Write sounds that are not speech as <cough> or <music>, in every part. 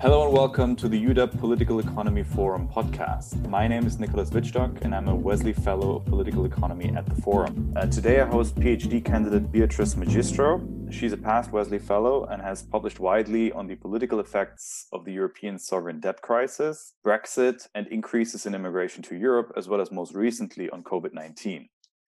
Hello and welcome to the UW Political Economy Forum podcast. My name is Nicholas Wittstock and I'm a Wesley Fellow of Political Economy at the Forum. Uh, today I host PhD candidate Beatrice Magistro. She's a past Wesley Fellow and has published widely on the political effects of the European sovereign debt crisis, Brexit, and increases in immigration to Europe, as well as most recently on COVID 19.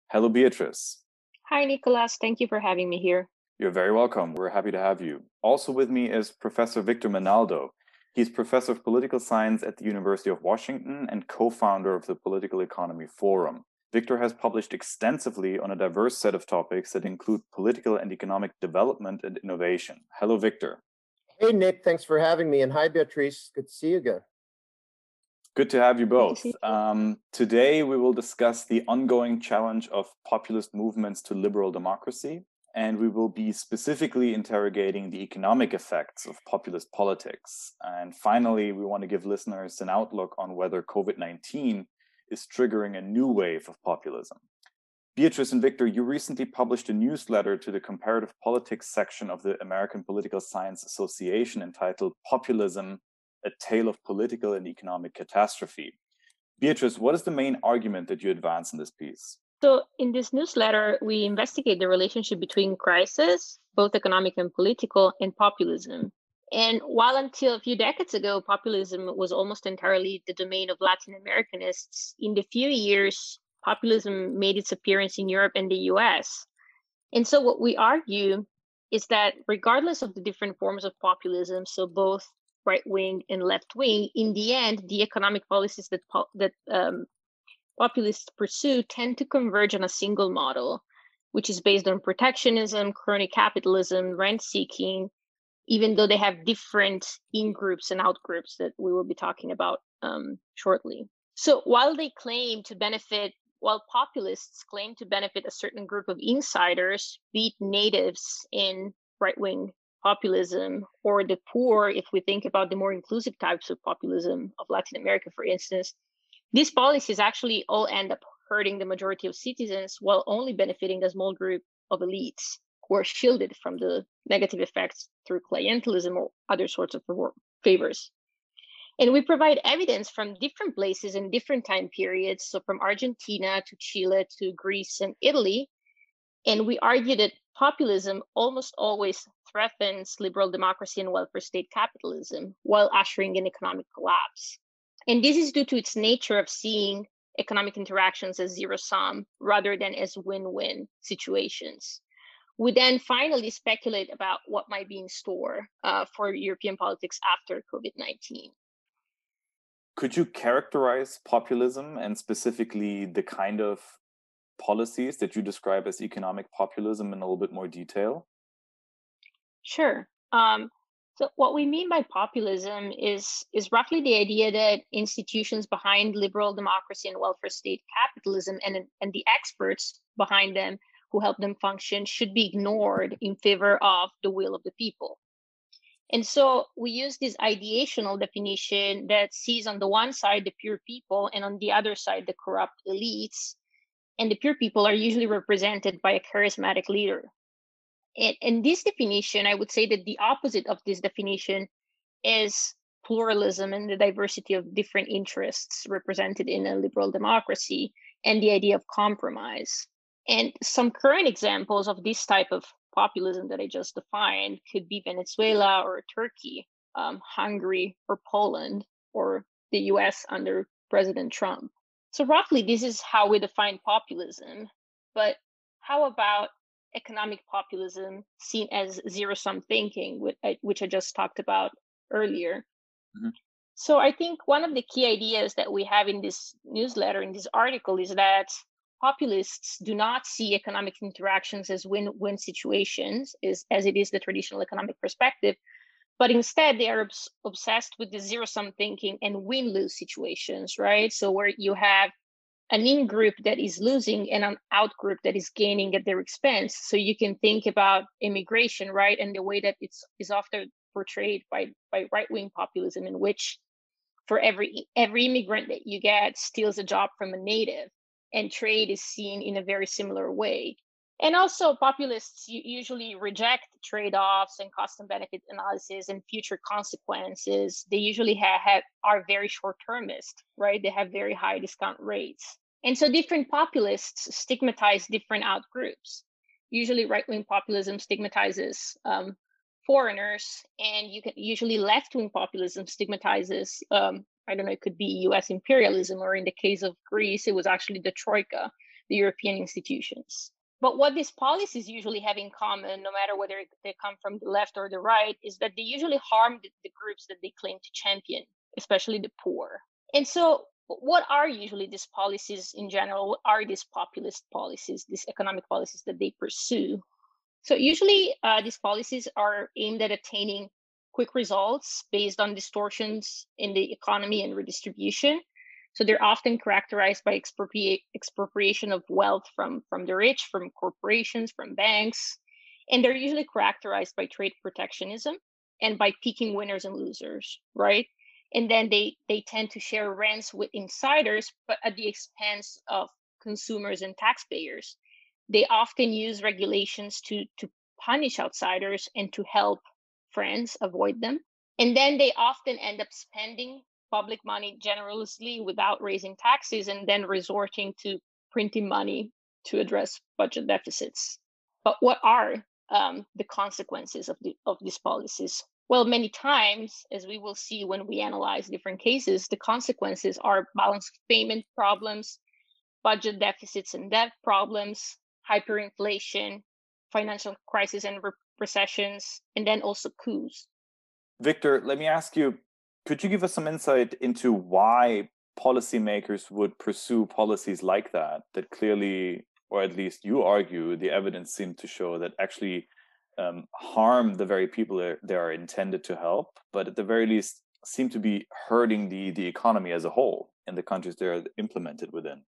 Hello, Beatrice. Hi, Nicholas. Thank you for having me here. You're very welcome. We're happy to have you. Also with me is Professor Victor Menaldo. He's professor of political science at the University of Washington and co founder of the Political Economy Forum. Victor has published extensively on a diverse set of topics that include political and economic development and innovation. Hello, Victor. Hey, Nick. Thanks for having me. And hi, Beatrice. Good to see you again. Good to have you both. Um, today, we will discuss the ongoing challenge of populist movements to liberal democracy and we will be specifically interrogating the economic effects of populist politics. And finally, we want to give listeners an outlook on whether COVID 19 is triggering a new wave of populism. Beatrice and Victor, you recently published a newsletter to the comparative politics section of the American Political Science Association entitled Populism A Tale of Political and Economic Catastrophe. Beatrice, what is the main argument that you advance in this piece? So, in this newsletter, we investigate the relationship between crisis, both economic and political, and populism. And while until a few decades ago, populism was almost entirely the domain of Latin Americanists, in the few years, populism made its appearance in Europe and the US. And so, what we argue is that regardless of the different forms of populism, so both right wing and left wing, in the end, the economic policies that, that um, populists pursue tend to converge on a single model, which is based on protectionism, crony capitalism, rent seeking, even though they have different in groups and out groups that we will be talking about um, shortly. So while they claim to benefit, while populists claim to benefit a certain group of insiders, be it natives in right wing populism or the poor, if we think about the more inclusive types of populism of Latin America, for instance, these policies actually all end up hurting the majority of citizens while only benefiting the small group of elites who are shielded from the negative effects through clientelism or other sorts of favors. And we provide evidence from different places and different time periods, so from Argentina to Chile to Greece and Italy. And we argue that populism almost always threatens liberal democracy and welfare state capitalism while ushering in economic collapse. And this is due to its nature of seeing economic interactions as zero sum rather than as win win situations. We then finally speculate about what might be in store uh, for European politics after COVID 19. Could you characterize populism and specifically the kind of policies that you describe as economic populism in a little bit more detail? Sure. Um, so what we mean by populism is is roughly the idea that institutions behind liberal democracy and welfare state capitalism and, and the experts behind them who help them function should be ignored in favor of the will of the people. And so we use this ideational definition that sees on the one side the pure people and on the other side the corrupt elites. And the pure people are usually represented by a charismatic leader in this definition, I would say that the opposite of this definition is pluralism and the diversity of different interests represented in a liberal democracy and the idea of compromise. And some current examples of this type of populism that I just defined could be Venezuela or Turkey, um, Hungary or Poland, or the US under President Trump. So, roughly, this is how we define populism. But how about economic populism seen as zero sum thinking, which I just talked about earlier. Mm-hmm. So I think one of the key ideas that we have in this newsletter, in this article, is that populists do not see economic interactions as win-win situations, is, as it is the traditional economic perspective, but instead they are obs- obsessed with the zero-sum thinking and win-lose situations, right? So where you have an in group that is losing and an out group that is gaining at their expense. So you can think about immigration, right? And the way that it's is often portrayed by by right wing populism, in which for every every immigrant that you get steals a job from a native, and trade is seen in a very similar way. And also, populists usually reject trade offs and cost and benefit analysis and future consequences. They usually have, have are very short termist, right? They have very high discount rates. And so, different populists stigmatize different outgroups. Usually, right wing populism stigmatizes um, foreigners, and you can usually left wing populism stigmatizes. Um, I don't know, it could be U.S. imperialism, or in the case of Greece, it was actually the troika, the European institutions. But what these policies usually have in common, no matter whether they come from the left or the right, is that they usually harm the, the groups that they claim to champion, especially the poor. And so, what are usually these policies in general? What are these populist policies, these economic policies that they pursue? So, usually, uh, these policies are aimed at attaining quick results based on distortions in the economy and redistribution so they're often characterized by expropriation of wealth from, from the rich, from corporations, from banks. And they're usually characterized by trade protectionism and by picking winners and losers, right? And then they, they tend to share rents with insiders, but at the expense of consumers and taxpayers. They often use regulations to, to punish outsiders and to help friends avoid them. And then they often end up spending public money generously without raising taxes and then resorting to printing money to address budget deficits. But what are um, the consequences of, the, of these policies? Well, many times, as we will see when we analyze different cases, the consequences are balance of payment problems, budget deficits and debt problems, hyperinflation, financial crisis and re- recessions, and then also coups. Victor, let me ask you could you give us some insight into why policymakers would pursue policies like that, that clearly, or at least you argue, the evidence seemed to show that actually um, harm the very people they are intended to help, but at the very least seem to be hurting the, the economy as a whole in the countries they're implemented within?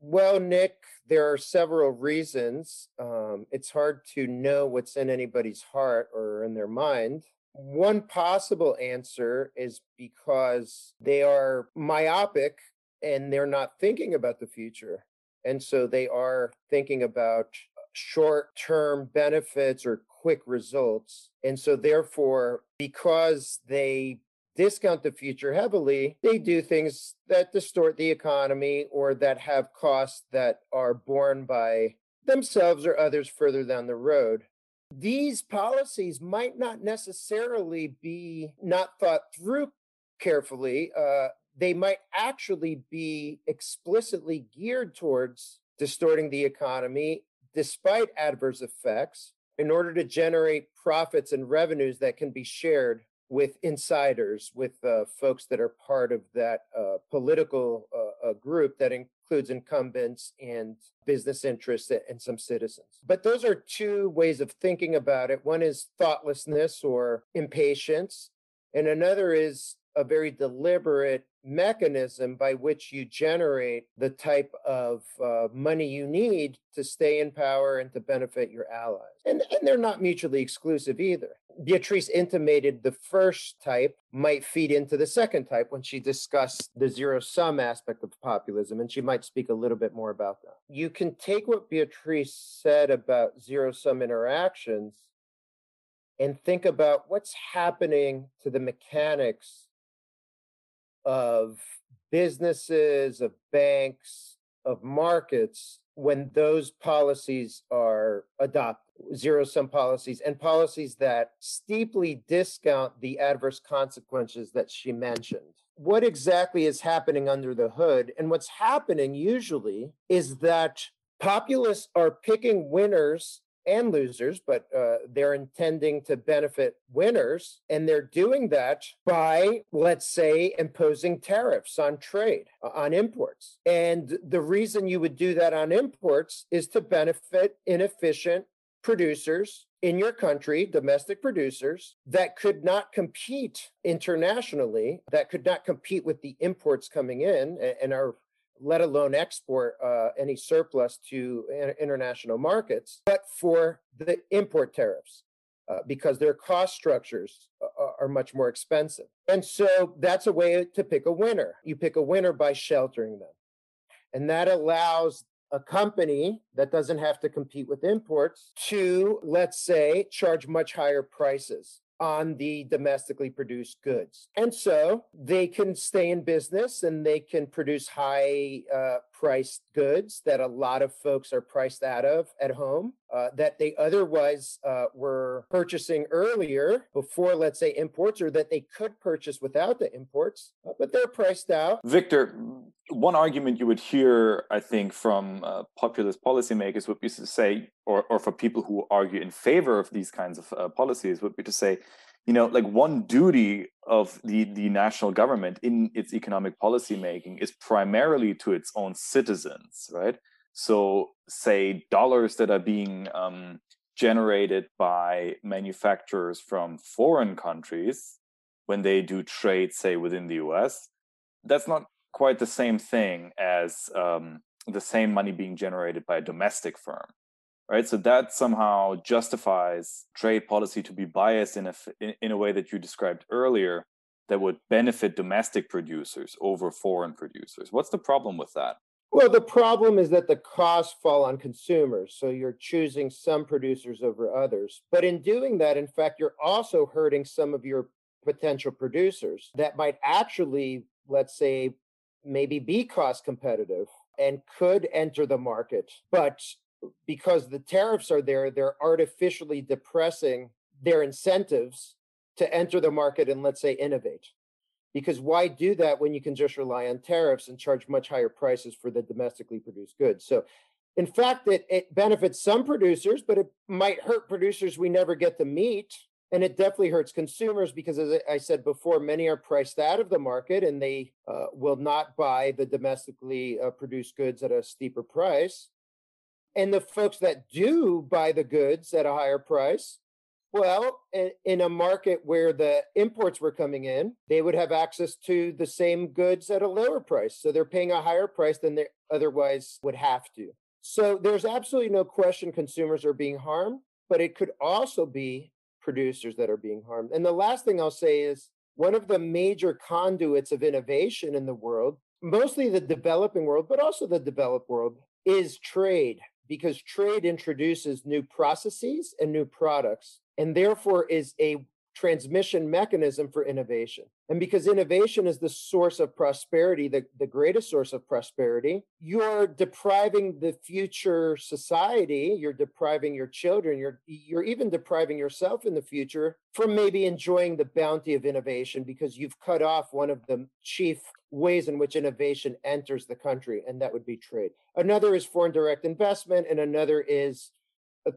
Well, Nick, there are several reasons. Um, it's hard to know what's in anybody's heart or in their mind. One possible answer is because they are myopic and they're not thinking about the future. And so they are thinking about short term benefits or quick results. And so, therefore, because they discount the future heavily, they do things that distort the economy or that have costs that are borne by themselves or others further down the road these policies might not necessarily be not thought through carefully. Uh, they might actually be explicitly geared towards distorting the economy despite adverse effects in order to generate profits and revenues that can be shared with insiders, with uh, folks that are part of that uh, political uh, group that includes incumbents and business interests and some citizens. But those are two ways of thinking about it. One is thoughtlessness or impatience, and another is a very deliberate mechanism by which you generate the type of uh, money you need to stay in power and to benefit your allies. And, and they're not mutually exclusive either. Beatrice intimated the first type might feed into the second type when she discussed the zero sum aspect of populism, and she might speak a little bit more about that. You can take what Beatrice said about zero sum interactions and think about what's happening to the mechanics of businesses, of banks, of markets when those policies are adopted zero sum policies and policies that steeply discount the adverse consequences that she mentioned. What exactly is happening under the hood? And what's happening usually is that populists are picking winners and losers, but uh, they're intending to benefit winners. And they're doing that by, let's say, imposing tariffs on trade, on imports. And the reason you would do that on imports is to benefit inefficient producers in your country, domestic producers, that could not compete internationally, that could not compete with the imports coming in and are let alone export uh, any surplus to international markets, but for the import tariffs. Uh, because their cost structures uh, are much more expensive. And so that's a way to pick a winner. You pick a winner by sheltering them. And that allows a company that doesn't have to compete with imports to, let's say, charge much higher prices on the domestically produced goods. And so they can stay in business and they can produce high uh, priced goods that a lot of folks are priced out of at home uh, that they otherwise uh, were purchasing earlier before, let's say, imports, or that they could purchase without the imports, uh, but they're priced out. Victor, one argument you would hear, I think, from uh, populist policymakers would be to say, or, or for people who argue in favor of these kinds of uh, policies, would be to say, you know like one duty of the the national government in its economic policy making is primarily to its own citizens right? So say dollars that are being um, generated by manufacturers from foreign countries when they do trade say within the us that's not quite the same thing as um, the same money being generated by a domestic firm right? So that somehow justifies trade policy to be biased in a in a way that you described earlier that would benefit domestic producers over foreign producers. What's the problem with that? Well the problem is that the costs fall on consumers so you're choosing some producers over others. But in doing that in fact you're also hurting some of your potential producers that might actually let's say maybe be cost competitive and could enter the market but because the tariffs are there, they're artificially depressing their incentives to enter the market and let's say innovate. Because why do that when you can just rely on tariffs and charge much higher prices for the domestically produced goods? So, in fact, it, it benefits some producers, but it might hurt producers we never get to meet. And it definitely hurts consumers because, as I said before, many are priced out of the market and they uh, will not buy the domestically uh, produced goods at a steeper price. And the folks that do buy the goods at a higher price, well, in a market where the imports were coming in, they would have access to the same goods at a lower price. So they're paying a higher price than they otherwise would have to. So there's absolutely no question consumers are being harmed, but it could also be producers that are being harmed. And the last thing I'll say is one of the major conduits of innovation in the world, mostly the developing world, but also the developed world, is trade because trade introduces new processes and new products and therefore is a transmission mechanism for innovation. And because innovation is the source of prosperity, the, the greatest source of prosperity, you're depriving the future society, you're depriving your children, you're, you're even depriving yourself in the future from maybe enjoying the bounty of innovation because you've cut off one of the chief ways in which innovation enters the country, and that would be trade. Another is foreign direct investment, and another is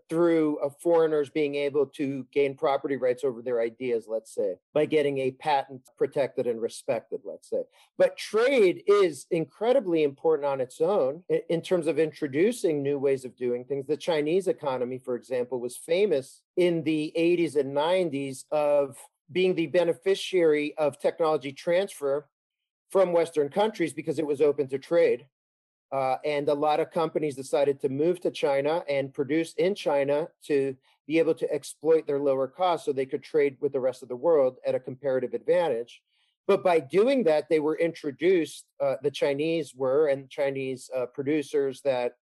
through uh, foreigners being able to gain property rights over their ideas, let's say, by getting a patent protected and respected, let's say. But trade is incredibly important on its own in terms of introducing new ways of doing things. The Chinese economy, for example, was famous in the 80s and 90s of being the beneficiary of technology transfer from Western countries because it was open to trade. Uh, and a lot of companies decided to move to China and produce in China to be able to exploit their lower costs so they could trade with the rest of the world at a comparative advantage. But by doing that, they were introduced, uh, the Chinese were, and Chinese uh, producers that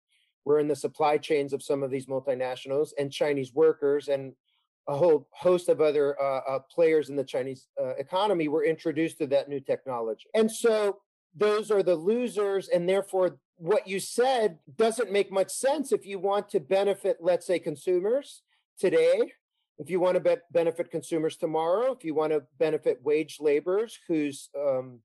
were in the supply chains of some of these multinationals, and Chinese workers, and a whole host of other uh, uh, players in the Chinese uh, economy were introduced to that new technology. And so those are the losers, and therefore, what you said doesn't make much sense if you want to benefit, let's say, consumers today. If you want to be- benefit consumers tomorrow, if you want to benefit wage laborers whose um,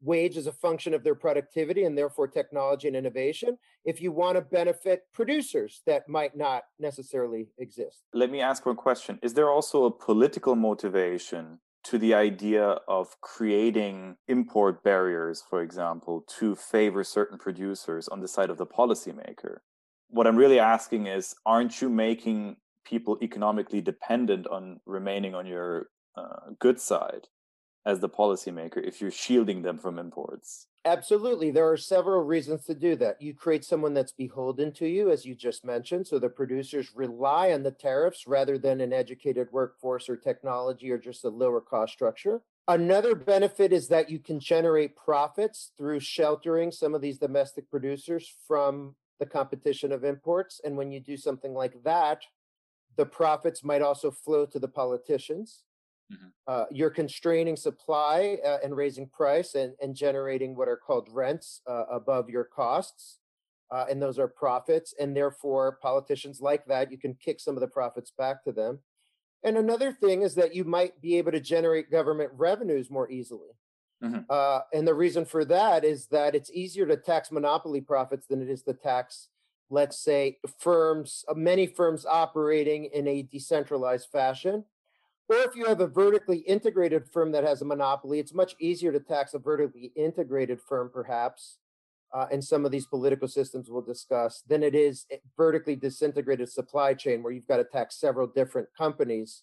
wage is a function of their productivity and therefore technology and innovation if you want to benefit producers that might not necessarily exist. Let me ask one question. Is there also a political motivation to the idea of creating import barriers, for example, to favor certain producers on the side of the policymaker? What I'm really asking is aren't you making people economically dependent on remaining on your uh, good side? as the policymaker if you're shielding them from imports? Absolutely. There are several reasons to do that. You create someone that's beholden to you, as you just mentioned. So the producers rely on the tariffs rather than an educated workforce or technology or just a lower cost structure. Another benefit is that you can generate profits through sheltering some of these domestic producers from the competition of imports. And when you do something like that, the profits might also flow to the politicians. Mm-hmm. Uh, you're constraining supply uh, and raising price and, and generating what are called rents uh, above your costs. Uh, and those are profits. And therefore, politicians like that, you can kick some of the profits back to them. And another thing is that you might be able to generate government revenues more easily. Mm-hmm. Uh, and the reason for that is that it's easier to tax monopoly profits than it is to tax, let's say, firms, uh, many firms operating in a decentralized fashion. Or if you have a vertically integrated firm that has a monopoly, it's much easier to tax a vertically integrated firm, perhaps, uh, in some of these political systems we'll discuss, than it is vertically disintegrated supply chain where you've got to tax several different companies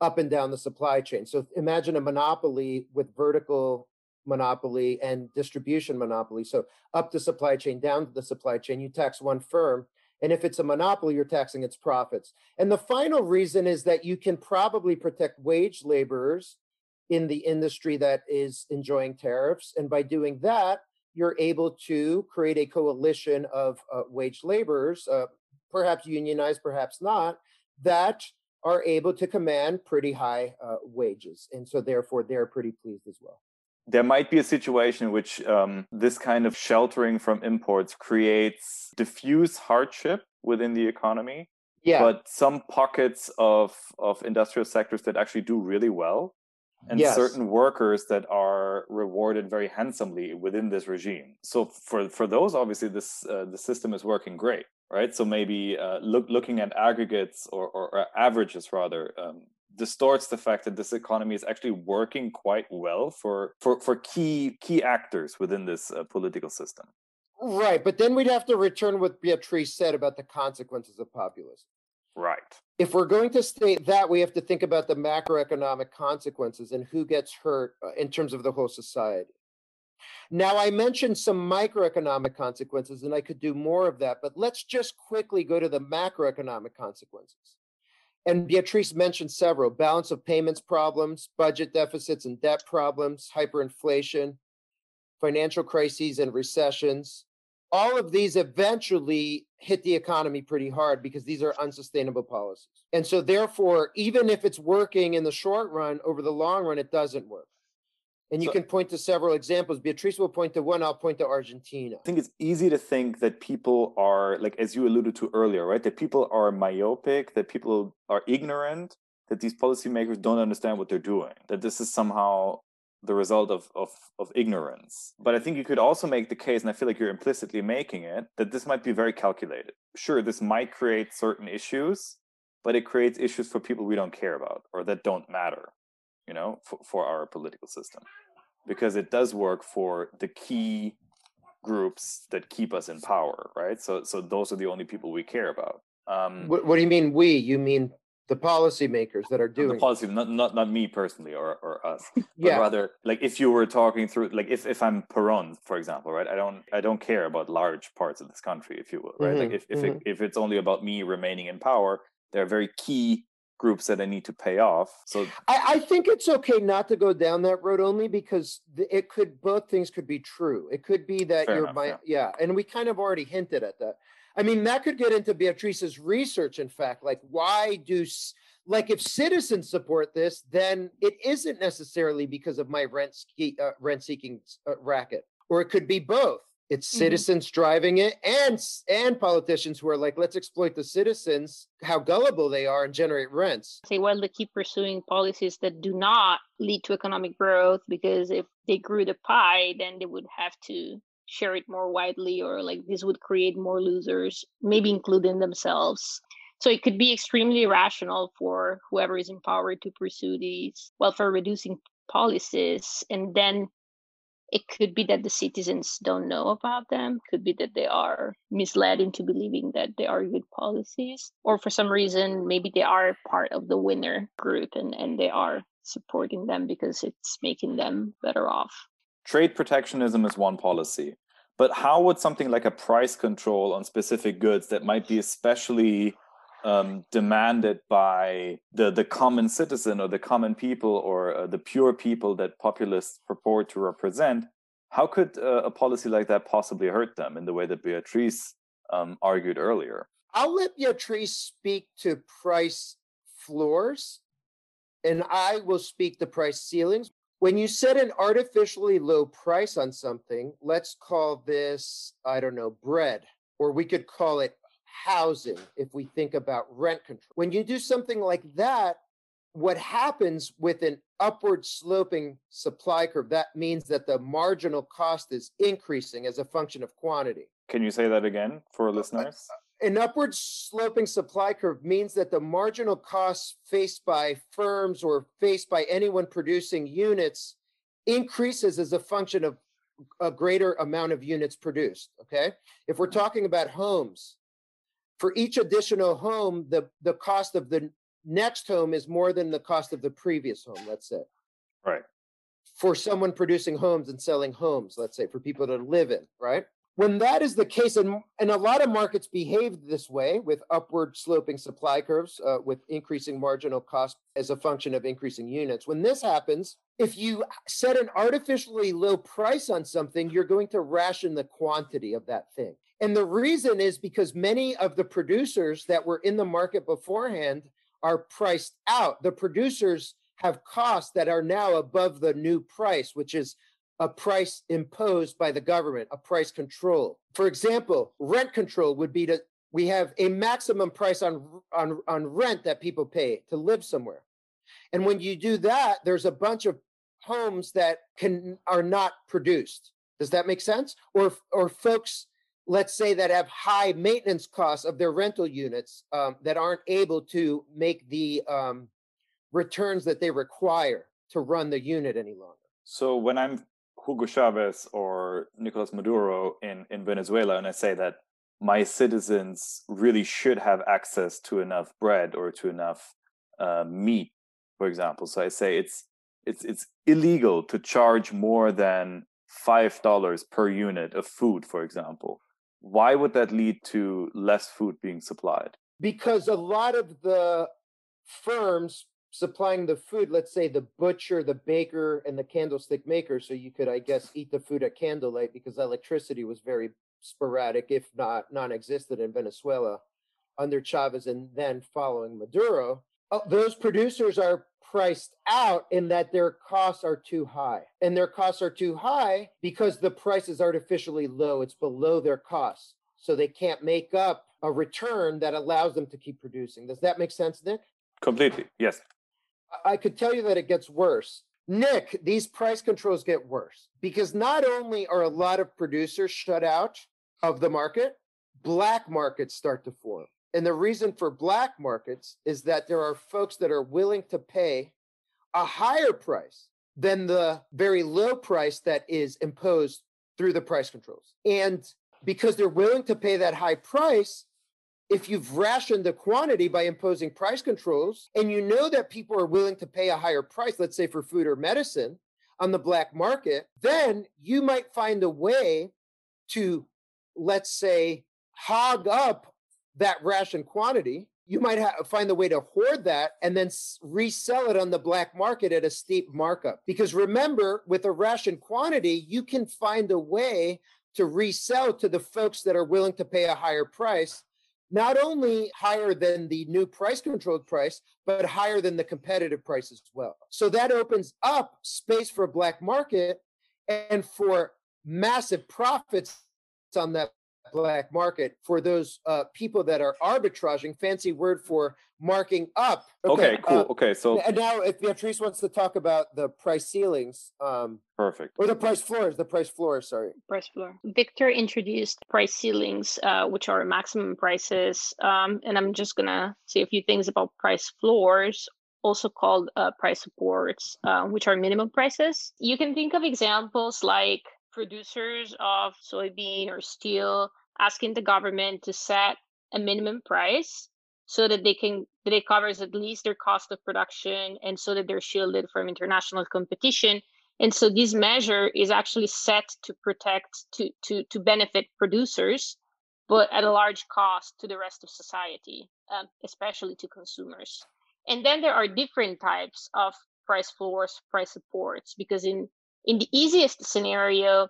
up and down the supply chain. So imagine a monopoly with vertical monopoly and distribution monopoly. So up the supply chain, down to the supply chain, you tax one firm. And if it's a monopoly, you're taxing its profits. And the final reason is that you can probably protect wage laborers in the industry that is enjoying tariffs. And by doing that, you're able to create a coalition of uh, wage laborers, uh, perhaps unionized, perhaps not, that are able to command pretty high uh, wages. And so, therefore, they're pretty pleased as well there might be a situation in which um, this kind of sheltering from imports creates diffuse hardship within the economy. Yeah. But some pockets of, of industrial sectors that actually do really well, and yes. certain workers that are rewarded very handsomely within this regime. So for for those, obviously, this uh, the system is working great, right? So maybe uh, look, looking at aggregates or, or, or averages rather, um, distorts the fact that this economy is actually working quite well for for, for key key actors within this uh, political system. Right, but then we'd have to return what Beatrice said about the consequences of populism. Right. If we're going to state that, we have to think about the macroeconomic consequences and who gets hurt uh, in terms of the whole society. Now, I mentioned some microeconomic consequences, and I could do more of that, but let's just quickly go to the macroeconomic consequences. And Beatrice mentioned several balance of payments problems, budget deficits and debt problems, hyperinflation, financial crises and recessions. All of these eventually hit the economy pretty hard because these are unsustainable policies. And so, therefore, even if it's working in the short run, over the long run, it doesn't work. And you so, can point to several examples. Beatrice will point to one, I'll point to Argentina. I think it's easy to think that people are, like, as you alluded to earlier, right? That people are myopic, that people are ignorant, that these policymakers don't understand what they're doing, that this is somehow the result of, of, of ignorance. But I think you could also make the case, and I feel like you're implicitly making it, that this might be very calculated. Sure, this might create certain issues, but it creates issues for people we don't care about or that don't matter, you know, for, for our political system because it does work for the key groups that keep us in power, right? So so those are the only people we care about. Um, what, what do you mean we? You mean the policymakers that are doing the policy, not not not me personally or or us, <laughs> but yeah. rather like if you were talking through like if if I'm Perón, for example, right? I don't I don't care about large parts of this country, if you will, right? Mm-hmm. Like if if mm-hmm. it, if it's only about me remaining in power, there are very key groups that I need to pay off. So I, I, think it's okay not to go down that road only because it could both things could be true. It could be that Fair you're enough, my yeah. yeah, and we kind of already hinted at that. I mean, that could get into Beatrice's research. In fact, like why do like if citizens support this, then it isn't necessarily because of my rent ski, uh, rent seeking uh, racket, or it could be both it's mm-hmm. citizens driving it and and politicians who are like let's exploit the citizens how gullible they are and generate rents say well they keep pursuing policies that do not lead to economic growth because if they grew the pie then they would have to share it more widely or like this would create more losers maybe including themselves so it could be extremely rational for whoever is in power to pursue these welfare reducing policies and then it could be that the citizens don't know about them could be that they are misled into believing that they are good policies or for some reason maybe they are part of the winner group and, and they are supporting them because it's making them better off. Trade protectionism is one policy but how would something like a price control on specific goods that might be especially um, demanded by the the common citizen or the common people or uh, the pure people that populists purport to represent, how could uh, a policy like that possibly hurt them in the way that Beatrice um, argued earlier. I'll let Beatrice speak to price floors, and I will speak to price ceilings. When you set an artificially low price on something, let's call this, I don't know, bread, or we could call it housing if we think about rent control. When you do something like that, what happens with an upward sloping supply curve, that means that the marginal cost is increasing as a function of quantity. Can you say that again for listeners? Uh, an upward sloping supply curve means that the marginal costs faced by firms or faced by anyone producing units increases as a function of a greater amount of units produced. Okay. If we're mm-hmm. talking about homes, for each additional home, the, the cost of the next home is more than the cost of the previous home, let's say. Right. For someone producing homes and selling homes, let's say, for people to live in, right? When that is the case, and, and a lot of markets behave this way with upward sloping supply curves, uh, with increasing marginal cost as a function of increasing units. When this happens, if you set an artificially low price on something, you're going to ration the quantity of that thing. And the reason is because many of the producers that were in the market beforehand are priced out. The producers have costs that are now above the new price, which is a price imposed by the government, a price control. For example, rent control would be to we have a maximum price on on on rent that people pay to live somewhere. And when you do that, there's a bunch of homes that can are not produced. Does that make sense? Or or folks let's say that have high maintenance costs of their rental units um, that aren't able to make the um, returns that they require to run the unit any longer. So when I'm Hugo Chavez or Nicolas Maduro in, in Venezuela and I say that my citizens really should have access to enough bread or to enough uh, meat, for example. So I say it's it's it's illegal to charge more than five dollars per unit of food, for example why would that lead to less food being supplied? Because a lot of the firms supplying the food, let's say the butcher, the baker, and the candlestick maker, so you could, I guess, eat the food at candlelight because electricity was very sporadic, if not non existent in Venezuela under Chavez and then following Maduro. Uh, those producers are priced out in that their costs are too high. And their costs are too high because the price is artificially low. It's below their costs. So they can't make up a return that allows them to keep producing. Does that make sense, Nick? Completely. Yes. I could tell you that it gets worse. Nick, these price controls get worse because not only are a lot of producers shut out of the market, black markets start to form. And the reason for black markets is that there are folks that are willing to pay a higher price than the very low price that is imposed through the price controls. And because they're willing to pay that high price, if you've rationed the quantity by imposing price controls and you know that people are willing to pay a higher price, let's say for food or medicine on the black market, then you might find a way to, let's say, hog up that ration quantity, you might have, find the way to hoard that and then resell it on the black market at a steep markup. Because remember, with a ration quantity, you can find a way to resell to the folks that are willing to pay a higher price, not only higher than the new price controlled price, but higher than the competitive price as well. So that opens up space for a black market and for massive profits on that black market for those uh, people that are arbitraging. Fancy word for marking up. Okay, okay cool. Uh, okay, so and now if Beatrice wants to talk about the price ceilings, um, perfect, or the price floors, the price floors. Sorry, price floor. Victor introduced price ceilings, uh, which are maximum prices, um, and I'm just gonna say a few things about price floors also called uh, price supports, uh, which are minimum prices. You can think of examples like producers of soybean or steel asking the government to set a minimum price so that they can that it covers at least their cost of production and so that they're shielded from international competition. And so this measure is actually set to protect to to to benefit producers but at a large cost to the rest of society um, especially to consumers. And then there are different types of price floors price supports because in in the easiest scenario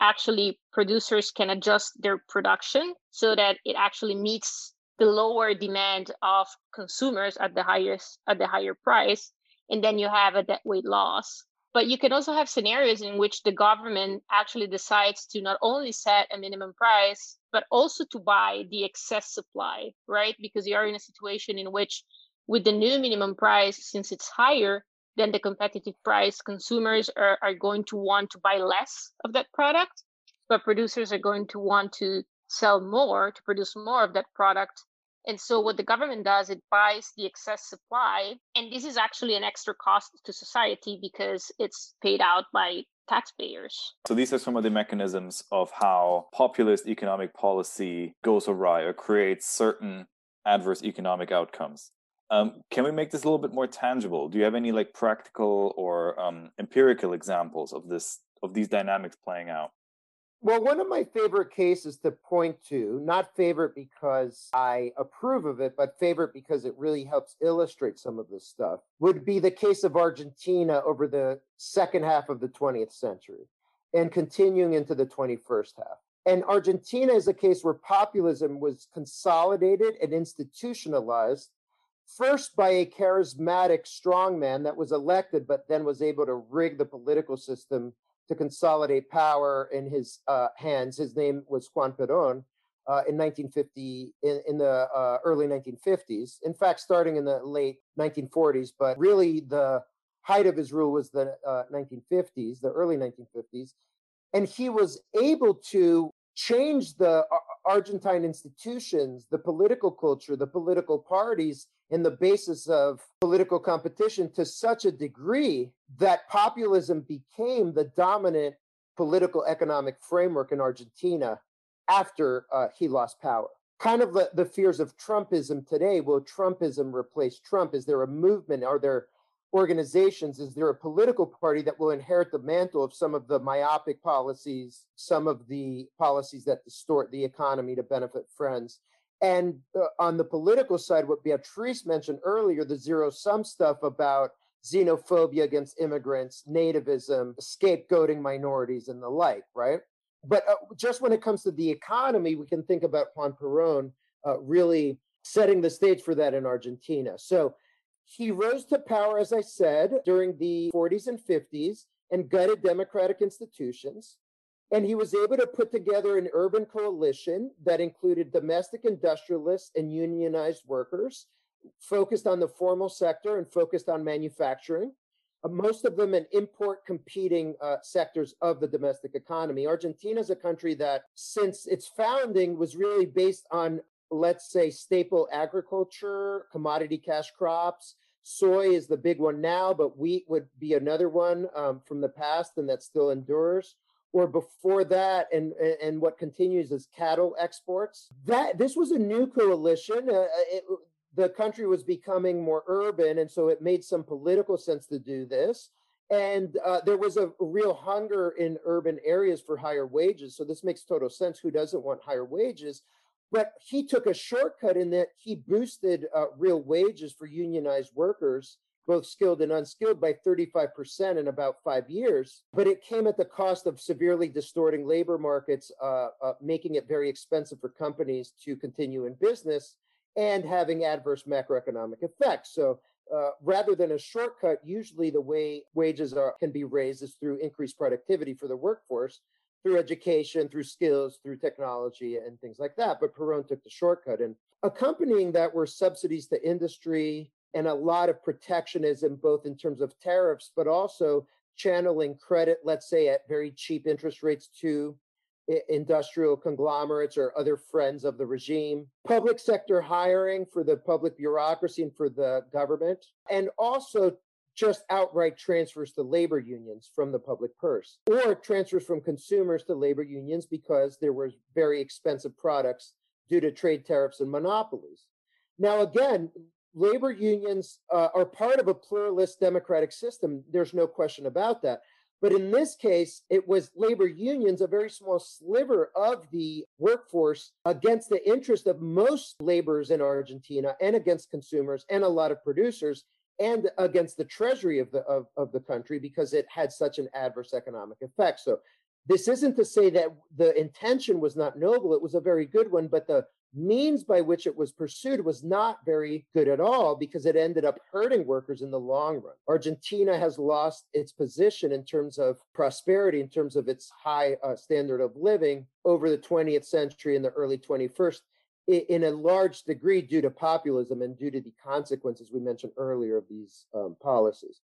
actually producers can adjust their production so that it actually meets the lower demand of consumers at the highest at the higher price and then you have a dead weight loss. But you can also have scenarios in which the government actually decides to not only set a minimum price but also to buy the excess supply right? Because you are in a situation in which with the new minimum price since it's higher than the competitive price consumers are, are going to want to buy less of that product but producers are going to want to sell more to produce more of that product and so what the government does, it buys the excess supply. And this is actually an extra cost to society because it's paid out by taxpayers. So these are some of the mechanisms of how populist economic policy goes awry or creates certain adverse economic outcomes. Um, can we make this a little bit more tangible? Do you have any like practical or um, empirical examples of this of these dynamics playing out? Well, one of my favorite cases to point to, not favorite because I approve of it, but favorite because it really helps illustrate some of this stuff, would be the case of Argentina over the second half of the 20th century and continuing into the 21st half. And Argentina is a case where populism was consolidated and institutionalized first by a charismatic strongman that was elected, but then was able to rig the political system to consolidate power in his uh, hands. His name was Juan Perón uh, in 1950, in, in the uh, early 1950s. In fact, starting in the late 1940s, but really the height of his rule was the 1950s, uh, the early 1950s. And he was able to change the Argentine institutions, the political culture, the political parties, and the basis of political competition to such a degree that populism became the dominant political economic framework in Argentina after uh, he lost power. Kind of the, the fears of Trumpism today. Will Trumpism replace Trump? Is there a movement? Are there organizations? Is there a political party that will inherit the mantle of some of the myopic policies, some of the policies that distort the economy to benefit friends? And uh, on the political side, what Beatrice mentioned earlier, the zero sum stuff about xenophobia against immigrants, nativism, scapegoating minorities, and the like, right? But uh, just when it comes to the economy, we can think about Juan Perón uh, really setting the stage for that in Argentina. So he rose to power, as I said, during the 40s and 50s and gutted democratic institutions. And he was able to put together an urban coalition that included domestic industrialists and unionized workers, focused on the formal sector and focused on manufacturing. Uh, most of them in import competing uh, sectors of the domestic economy. Argentina is a country that, since its founding, was really based on let's say staple agriculture, commodity cash crops. Soy is the big one now, but wheat would be another one um, from the past and that still endures. Or before that, and and what continues is cattle exports. That this was a new coalition. Uh, uh, it, the country was becoming more urban, and so it made some political sense to do this. And uh, there was a real hunger in urban areas for higher wages. So this makes total sense. Who doesn't want higher wages? But he took a shortcut in that he boosted uh, real wages for unionized workers, both skilled and unskilled, by 35% in about five years. But it came at the cost of severely distorting labor markets, uh, uh, making it very expensive for companies to continue in business and having adverse macroeconomic effects. So uh, rather than a shortcut, usually the way wages are, can be raised is through increased productivity for the workforce through education, through skills, through technology, and things like that. But Perón took the shortcut. And accompanying that were subsidies to industry and a lot of protectionism, both in terms of tariffs, but also channeling credit, let's say at very cheap interest rates to industrial conglomerates or other friends of the regime, public sector hiring for the public bureaucracy and for the government, and also just outright transfers to labor unions from the public purse, or transfers from consumers to labor unions because there were very expensive products due to trade tariffs and monopolies. Now, again, labor unions uh, are part of a pluralist democratic system. There's no question about that. But in this case, it was labor unions, a very small sliver of the workforce, against the interest of most laborers in Argentina and against consumers and a lot of producers and against the treasury of the of, of the country because it had such an adverse economic effect. So this isn't to say that the intention was not noble, it was a very good one, but the means by which it was pursued was not very good at all because it ended up hurting workers in the long run. Argentina has lost its position in terms of prosperity, in terms of its high uh, standard of living over the 20th century and the early 21st in a large degree due to populism and due to the consequences we mentioned earlier of these um, policies.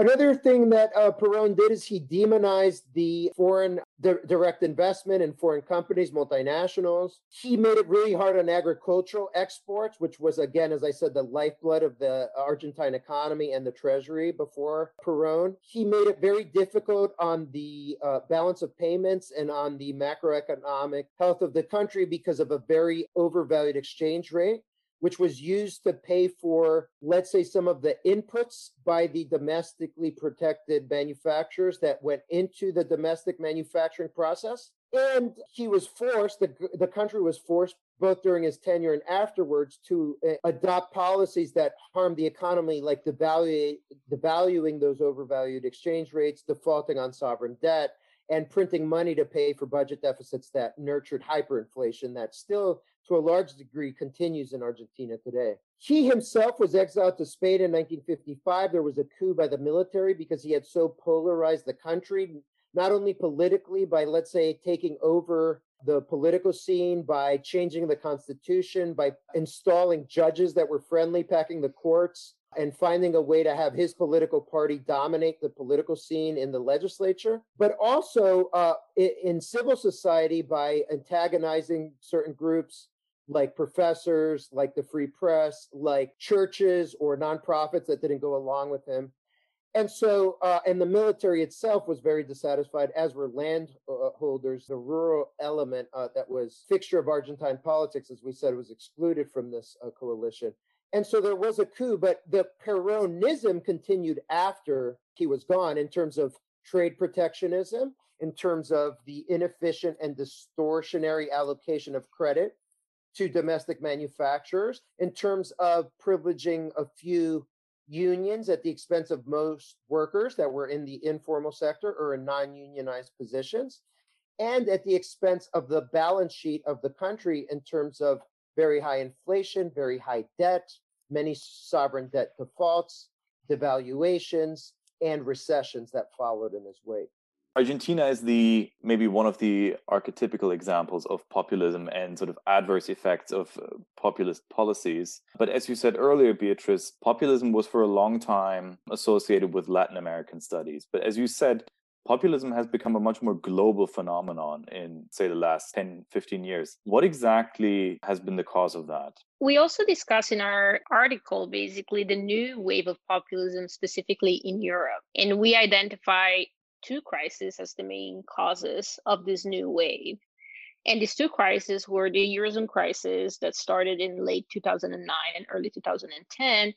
Another thing that uh, Perón did is he demonized the foreign di- direct investment in foreign companies, multinationals. He made it really hard on agricultural exports, which was, again, as I said, the lifeblood of the Argentine economy and the treasury before Perón. He made it very difficult on the uh, balance of payments and on the macroeconomic health of the country because of a very overvalued exchange rate which was used to pay for, let's say, some of the inputs by the domestically protected manufacturers that went into the domestic manufacturing process. And he was forced, the, the country was forced, both during his tenure and afterwards, to uh, adopt policies that harmed the economy, like devaluing those overvalued exchange rates, defaulting on sovereign debt, and printing money to pay for budget deficits that nurtured hyperinflation that still to a large degree continues in Argentina today. He himself was exiled to Spain in 1955. There was a coup by the military because he had so polarized the country, not only politically by, let's say, taking over the political scene, by changing the constitution, by installing judges that were friendly, packing the courts, and finding a way to have his political party dominate the political scene in the legislature, but also uh, in civil society by antagonizing certain groups like professors, like the free press, like churches or nonprofits that didn't go along with him. And so, uh, and the military itself was very dissatisfied, as were landholders. The rural element uh, that was fixture of Argentine politics, as we said, was excluded from this uh, coalition. And so there was a coup, but the Peronism continued after he was gone in terms of trade protectionism, in terms of the inefficient and distortionary allocation of credit to domestic manufacturers, in terms of privileging a few unions at the expense of most workers that were in the informal sector or in non unionized positions, and at the expense of the balance sheet of the country in terms of very high inflation, very high debt, many sovereign debt defaults, devaluations, and recessions that followed in his wake. Argentina is the maybe one of the archetypical examples of populism and sort of adverse effects of uh, populist policies. But as you said earlier, Beatrice, populism was for a long time associated with Latin American studies. But as you said, populism has become a much more global phenomenon in, say, the last 10, 15 years. What exactly has been the cause of that? We also discuss in our article basically the new wave of populism, specifically in Europe. And we identify two crises as the main causes of this new wave. And these two crises were the Eurozone crisis that started in late 2009 and early 2010,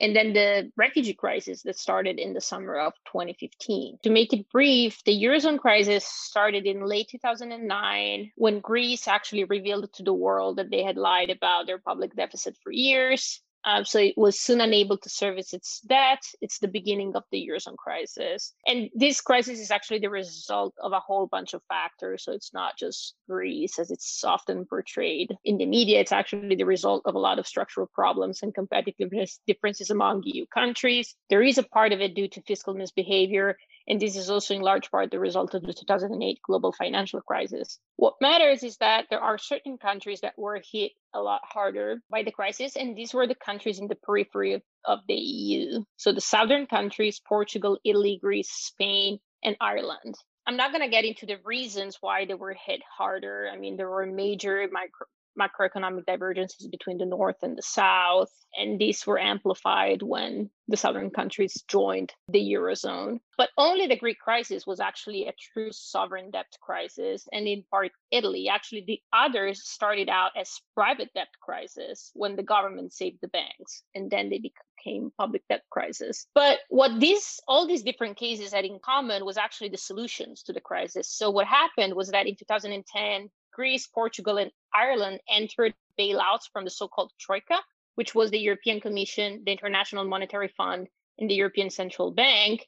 and then the refugee crisis that started in the summer of 2015. To make it brief, the Eurozone crisis started in late 2009 when Greece actually revealed to the world that they had lied about their public deficit for years. Um, so it was soon unable to service its debt. It's the beginning of the Eurozone crisis. And this crisis is actually the result of a whole bunch of factors. So it's not just Greece as it's often portrayed in the media. It's actually the result of a lot of structural problems and competitiveness differences among EU countries. There is a part of it due to fiscal misbehavior and this is also in large part the result of the 2008 global financial crisis. What matters is that there are certain countries that were hit a lot harder by the crisis, and these were the countries in the periphery of, of the EU. So the southern countries, Portugal, Italy, Greece, Spain, and Ireland. I'm not going to get into the reasons why they were hit harder. I mean, there were major micro, macroeconomic divergences between the North and the South. And these were amplified when the southern countries joined the Eurozone. But only the Greek crisis was actually a true sovereign debt crisis. And in part, Italy. Actually, the others started out as private debt crisis when the government saved the banks. And then they became public debt crisis. But what these all these different cases had in common was actually the solutions to the crisis. So what happened was that in 2010, Greece, Portugal, and Ireland entered bailouts from the so called Troika, which was the European Commission, the International Monetary Fund, and the European Central Bank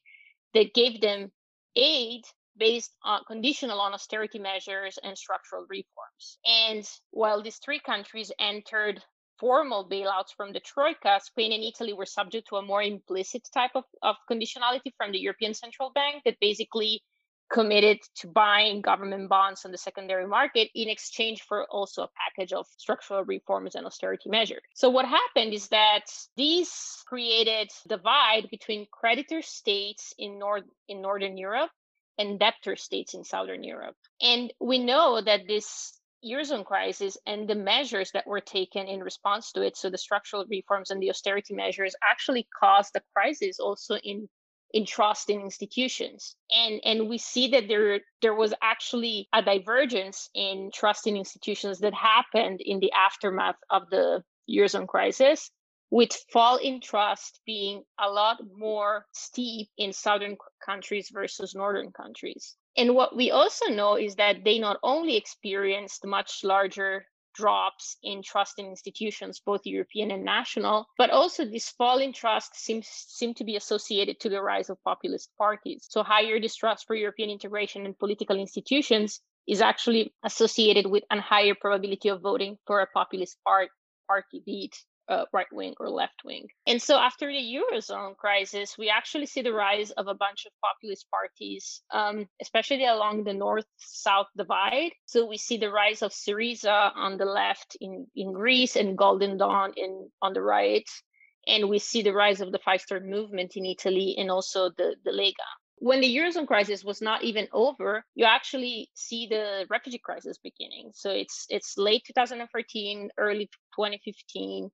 that gave them aid based on conditional on austerity measures and structural reforms. And while these three countries entered formal bailouts from the Troika, Spain and Italy were subject to a more implicit type of, of conditionality from the European Central Bank that basically committed to buying government bonds on the secondary market in exchange for also a package of structural reforms and austerity measures. So what happened is that these created divide between creditor states in north in northern Europe and debtor states in southern Europe. And we know that this Eurozone crisis and the measures that were taken in response to it, so the structural reforms and the austerity measures, actually caused a crisis also in in trust in institutions. And and we see that there there was actually a divergence in trust in institutions that happened in the aftermath of the eurozone crisis with fall in trust being a lot more steep in southern countries versus northern countries. And what we also know is that they not only experienced much larger drops in trust in institutions, both European and national, but also this fall in trust seems seem to be associated to the rise of populist parties. So higher distrust for European integration and political institutions is actually associated with a higher probability of voting for a populist part, party, be it uh, right wing or left wing. And so after the Eurozone crisis, we actually see the rise of a bunch of populist parties, um, especially along the north south divide. So we see the rise of Syriza on the left in, in Greece and Golden Dawn in, on the right. And we see the rise of the Five Star Movement in Italy and also the, the Lega when the eurozone crisis was not even over you actually see the refugee crisis beginning so it's it's late 2014 early 2015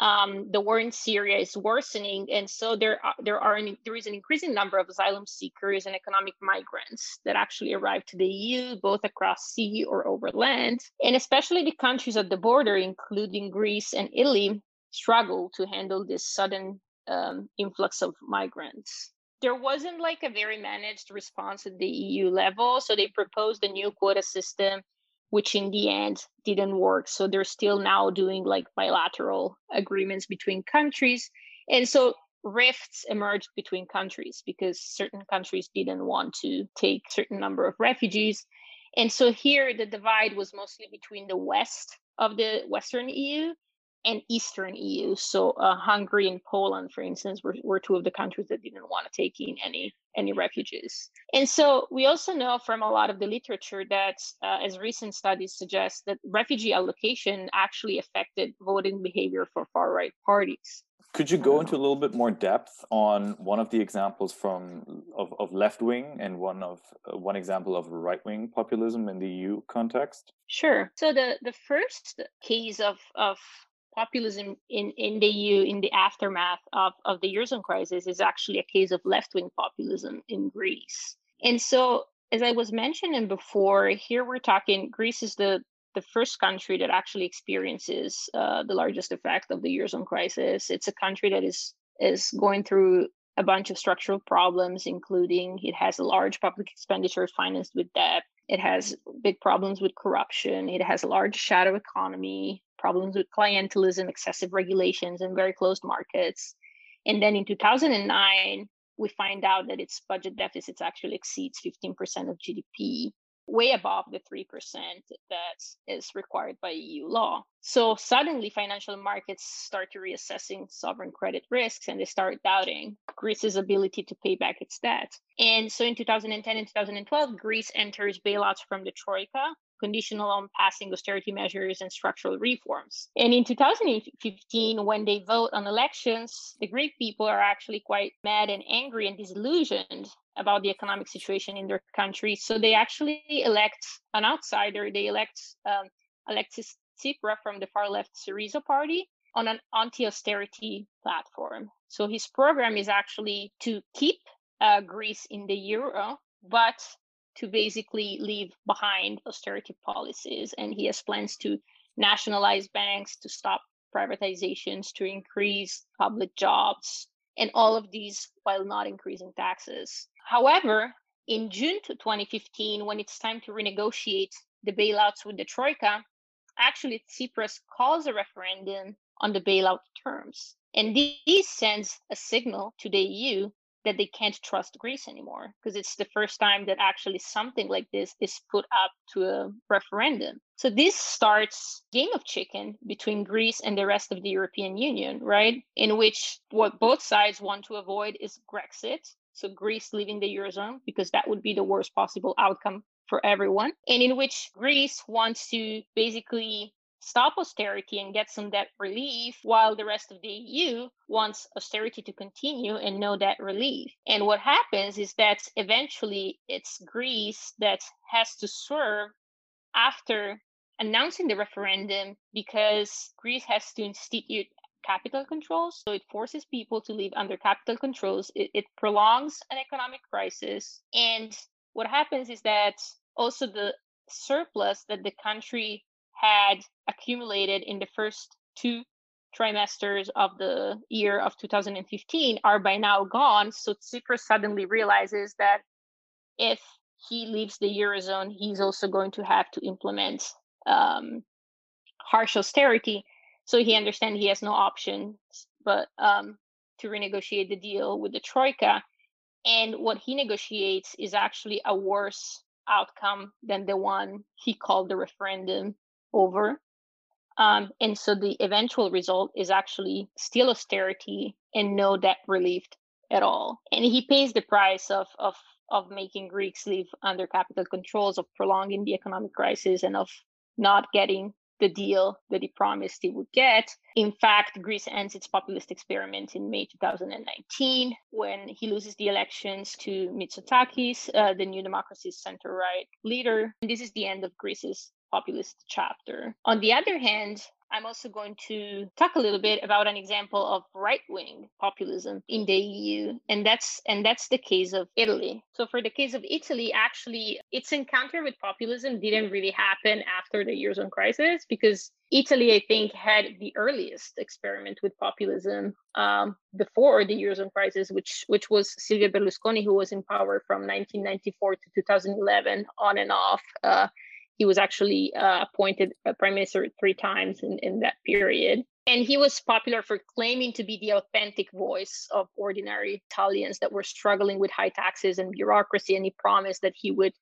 um, the war in Syria is worsening, and so there are, there are an, there is an increasing number of asylum seekers and economic migrants that actually arrive to the EU, both across sea or over land, and especially the countries at the border, including Greece and Italy, struggle to handle this sudden um, influx of migrants. There wasn't like a very managed response at the EU level, so they proposed a new quota system which in the end didn't work. So they're still now doing like bilateral agreements between countries. And so rifts emerged between countries because certain countries didn't want to take certain number of refugees. And so here the divide was mostly between the west of the Western EU and Eastern EU. So uh, Hungary and Poland, for instance, were, were two of the countries that didn't want to take in any any refugees. And so we also know from a lot of the literature that, uh, as recent studies suggest, that refugee allocation actually affected voting behavior for far right parties. Could you go into a little bit more depth on one of the examples from of, of left wing and one of uh, one example of right wing populism in the EU context? Sure. So the the first case of of populism in, in the EU in the aftermath of, of the Eurozone crisis is actually a case of left wing populism in Greece. And so, as I was mentioning before, here we're talking Greece is the, the first country that actually experiences uh, the largest effect of the Eurozone crisis. It's a country that is is going through a bunch of structural problems, including it has a large public expenditure financed with debt. It has big problems with corruption. It has a large shadow economy problems with clientelism, excessive regulations, and very closed markets. And then in 2009, we find out that its budget deficits actually exceeds 15% of GDP, way above the 3% that is required by EU law. So suddenly financial markets start to reassessing sovereign credit risks and they start doubting Greece's ability to pay back its debt. And so in 2010 and 2012, Greece enters bailouts from the Troika conditional on passing austerity measures and structural reforms. And in 2015, when they vote on elections, the Greek people are actually quite mad and angry and disillusioned about the economic situation in their country. So they actually elect an outsider. They elect um, Alexis Tsipras from the far left Syriza party on an anti-austerity platform. So his program is actually to keep uh, Greece in the euro, but to basically leave behind austerity policies. And he has plans to nationalize banks, to stop privatizations, to increase public jobs, and all of these while not increasing taxes. However, in June 2015, when it's time to renegotiate the bailouts with the Troika, actually Tsipras calls a referendum on the bailout terms. And this sends a signal to the EU that they can't trust Greece anymore because it's the first time that actually something like this is put up to a referendum. So this starts game of chicken between Greece and the rest of the European Union, right? In which what both sides want to avoid is Grexit, so Greece leaving the eurozone because that would be the worst possible outcome for everyone, and in which Greece wants to basically stop austerity and get some debt relief while the rest of the EU wants austerity to continue and no debt relief. And what happens is that eventually it's Greece that has to serve after announcing the referendum because Greece has to institute capital controls. So it forces people to live under capital controls. It, it prolongs an economic crisis. And what happens is that also the surplus that the country had accumulated in the first two trimesters of the year of 2015 are by now gone. So Tsipras suddenly realizes that if he leaves the eurozone, he's also going to have to implement um, harsh austerity. So he understands he has no options but um, to renegotiate the deal with the troika. And what he negotiates is actually a worse outcome than the one he called the referendum over. Um, and so the eventual result is actually still austerity and no debt relief at all. And he pays the price of, of, of making Greeks live under capital controls, of prolonging the economic crisis, and of not getting the deal that he promised he would get. In fact, Greece ends its populist experiment in May 2019 when he loses the elections to Mitsotakis, uh, the New Democracy's center right leader. And this is the end of Greece's populist chapter. On the other hand, I'm also going to talk a little bit about an example of right-wing populism in the EU, and that's and that's the case of Italy. So for the case of Italy, actually, its encounter with populism didn't really happen after the eurozone crisis because Italy, I think, had the earliest experiment with populism um, before the eurozone crisis, which which was Silvio Berlusconi, who was in power from 1994 to 2011, on and off. Uh, he was actually uh, appointed prime minister three times in, in that period. And he was popular for claiming to be the authentic voice of ordinary Italians that were struggling with high taxes and bureaucracy. And he promised that he would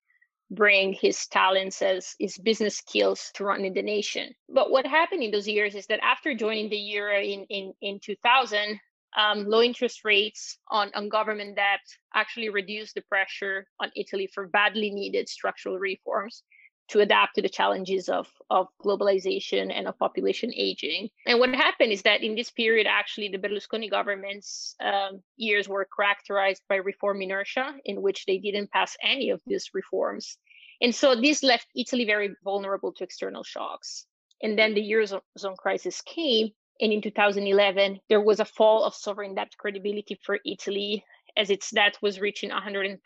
bring his talents as his business skills to run in the nation. But what happened in those years is that after joining the euro in, in, in 2000, um, low interest rates on, on government debt actually reduced the pressure on Italy for badly needed structural reforms to adapt to the challenges of, of globalization and of population aging. And what happened is that in this period, actually, the Berlusconi government's um, years were characterized by reform inertia, in which they didn't pass any of these reforms. And so this left Italy very vulnerable to external shocks. And then the Eurozone crisis came. And in 2011, there was a fall of sovereign debt credibility for Italy as its debt was reaching 130%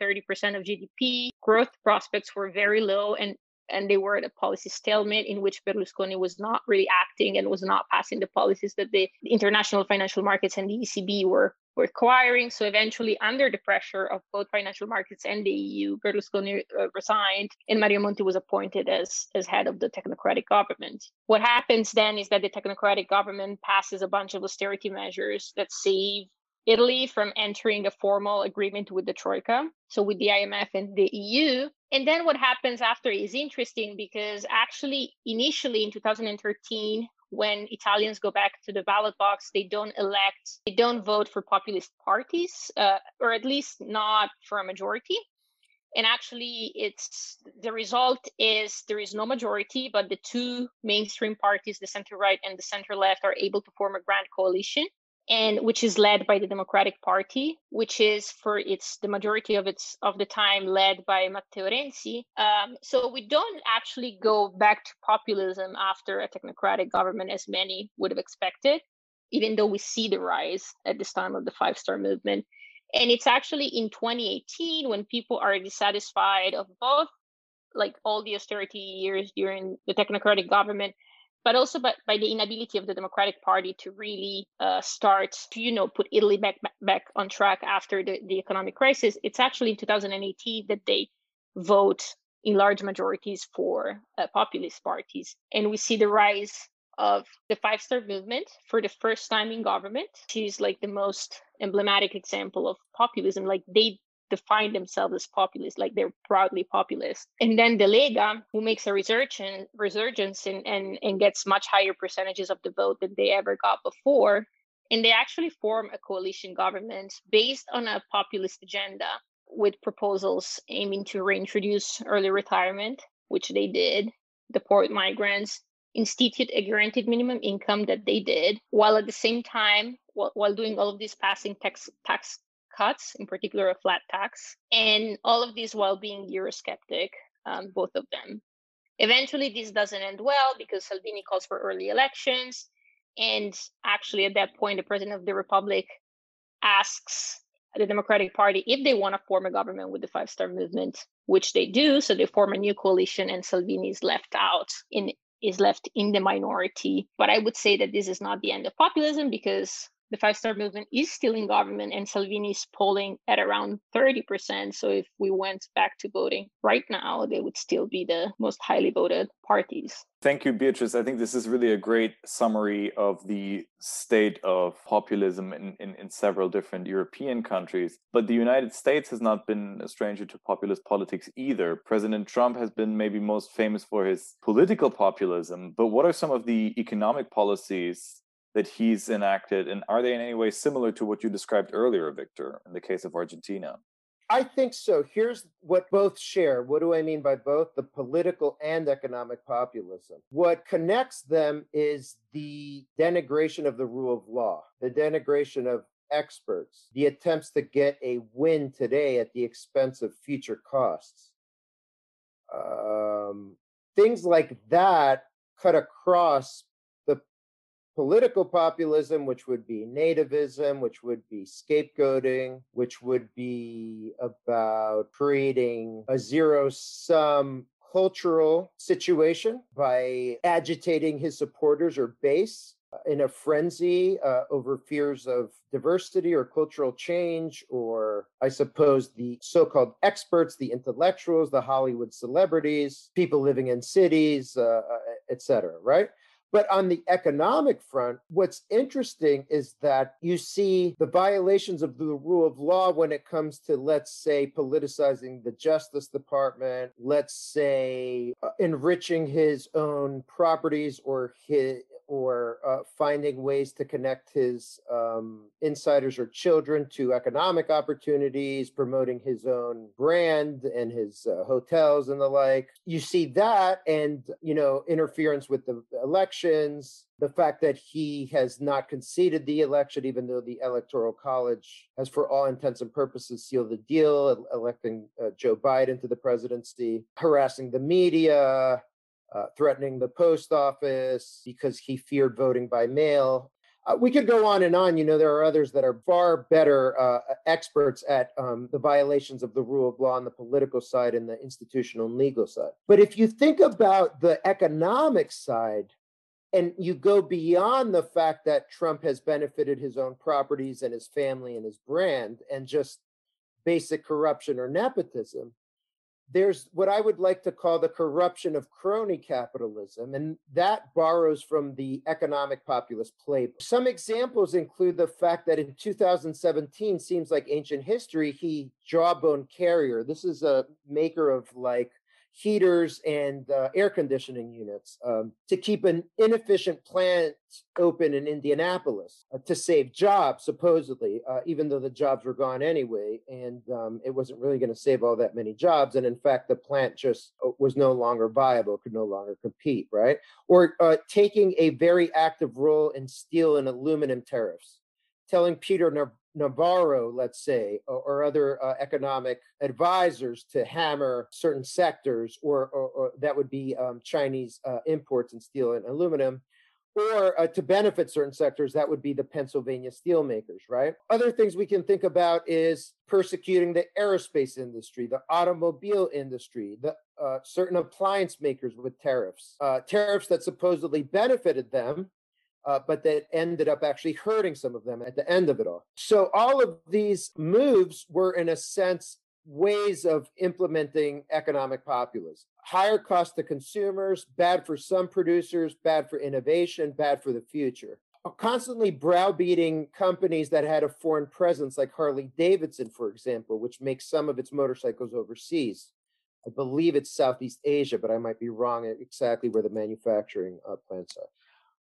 of GDP. Growth prospects were very low, and and they were at a policy stalemate in which Berlusconi was not really acting and was not passing the policies that the international financial markets and the ECB were were requiring. So eventually, under the pressure of both financial markets and the EU, Berlusconi uh, resigned, and Mario Monti was appointed as as head of the technocratic government. What happens then is that the technocratic government passes a bunch of austerity measures that save Italy from entering a formal agreement with the Troika, so with the IMF and the EU. And then what happens after is interesting because actually, initially in 2013, when Italians go back to the ballot box, they don't elect, they don't vote for populist parties, uh, or at least not for a majority. And actually, it's the result is there is no majority, but the two mainstream parties, the center right and the center left, are able to form a grand coalition and which is led by the Democratic Party, which is for its the majority of its of the time led by Matteo Renzi. Um, so we don't actually go back to populism after a technocratic government, as many would have expected, even though we see the rise at this time of the Five Star Movement. And it's actually in 2018 when people are dissatisfied of both like all the austerity years during the technocratic government but also by, by the inability of the Democratic Party to really uh, start to, you know, put Italy back back on track after the, the economic crisis. It's actually in 2018 that they vote in large majorities for uh, populist parties, and we see the rise of the Five Star Movement for the first time in government. She's like the most emblematic example of populism. Like they define themselves as populist, like they're proudly populist. And then the Lega, who makes a resurgence, resurgence and, and, and gets much higher percentages of the vote than they ever got before. And they actually form a coalition government based on a populist agenda with proposals aiming to reintroduce early retirement, which they did, deport migrants, institute a guaranteed minimum income that they did, while at the same time, while, while doing all of these passing tax tax cuts, in particular a flat tax, and all of these while being Eurosceptic, um, both of them. Eventually, this doesn't end well because Salvini calls for early elections. And actually, at that point, the president of the republic asks the Democratic Party if they want to form a government with the Five Star Movement, which they do. So they form a new coalition, and Salvini is left out in is left in the minority. But I would say that this is not the end of populism because the Five Star Movement is still in government and Salvini is polling at around 30%. So if we went back to voting right now, they would still be the most highly voted parties. Thank you, Beatrice. I think this is really a great summary of the state of populism in, in, in, several different European countries. But the United States has not been a stranger to populist politics either. President Trump has been maybe most famous for his political populism. But what are some of the economic policies that he's enacted? And are they in any way similar to what you described earlier, Victor, in the case of Argentina? I think so. Here's what both share. What do I mean by both? The political and economic populism. What connects them is the denigration of the rule of law, the denigration of experts, the attempts to get a win today at the expense of future costs. Um, things like that cut across political populism, which would be nativism, which would be scapegoating, which would be about creating a zero sum cultural situation by agitating his supporters or base uh, in a frenzy uh, over fears of diversity or cultural change, or I suppose the so called experts, the intellectuals, the Hollywood celebrities, people living in cities, uh, uh etc. right? But on the economic front, what's interesting is that you see the violations of the rule of law when it comes to, let's say, politicizing the Justice Department, let's say, uh, enriching his own properties or his or uh, finding ways to connect his um, insiders or children to economic opportunities, promoting his own brand and his uh, hotels and the like. You see that, and you know, interference with the elections. The fact that he has not conceded the election, even though the Electoral College has, for all intents and purposes, sealed the deal, electing uh, Joe Biden to the presidency, harassing the media, uh, threatening the post office because he feared voting by mail. Uh, we could go on and on. You know, there are others that are far better uh, experts at um, the violations of the rule of law on the political side and the institutional and legal side. But if you think about the economic side, and you go beyond the fact that Trump has benefited his own properties and his family and his brand and just basic corruption or nepotism, there's what I would like to call the corruption of crony capitalism, and that borrows from the economic populist playbook. Some examples include the fact that in 2017 seems like ancient history, he Jawbone Carrier, this is a maker of like heaters and uh, air conditioning units um, to keep an inefficient plant open in Indianapolis uh, to save jobs, supposedly, uh, even though the jobs were gone anyway. And um, it wasn't really going to save all that many jobs. And in fact, the plant just uh, was no longer viable, could no longer compete, right? Or uh, taking a very active role in steel and aluminum tariffs telling Peter Navarro, let's say, or, or other uh, economic advisors to hammer certain sectors, or, or, or that would be um, Chinese uh, imports in steel and aluminum, or uh, to benefit certain sectors, that would be the Pennsylvania steelmakers, right? Other things we can think about is persecuting the aerospace industry, the automobile industry, the uh, certain appliance makers with tariffs, uh, tariffs that supposedly benefited them uh, but that ended up actually hurting some of them at the end of it all. So all of these moves were, in a sense, ways of implementing economic populism. Higher cost to consumers, bad for some producers, bad for innovation, bad for the future. constantly browbeating companies that had a foreign presence, like Harley Davidson, for example, which makes some of its motorcycles overseas. I believe it's Southeast Asia, but I might be wrong exactly where the manufacturing uh, plants are.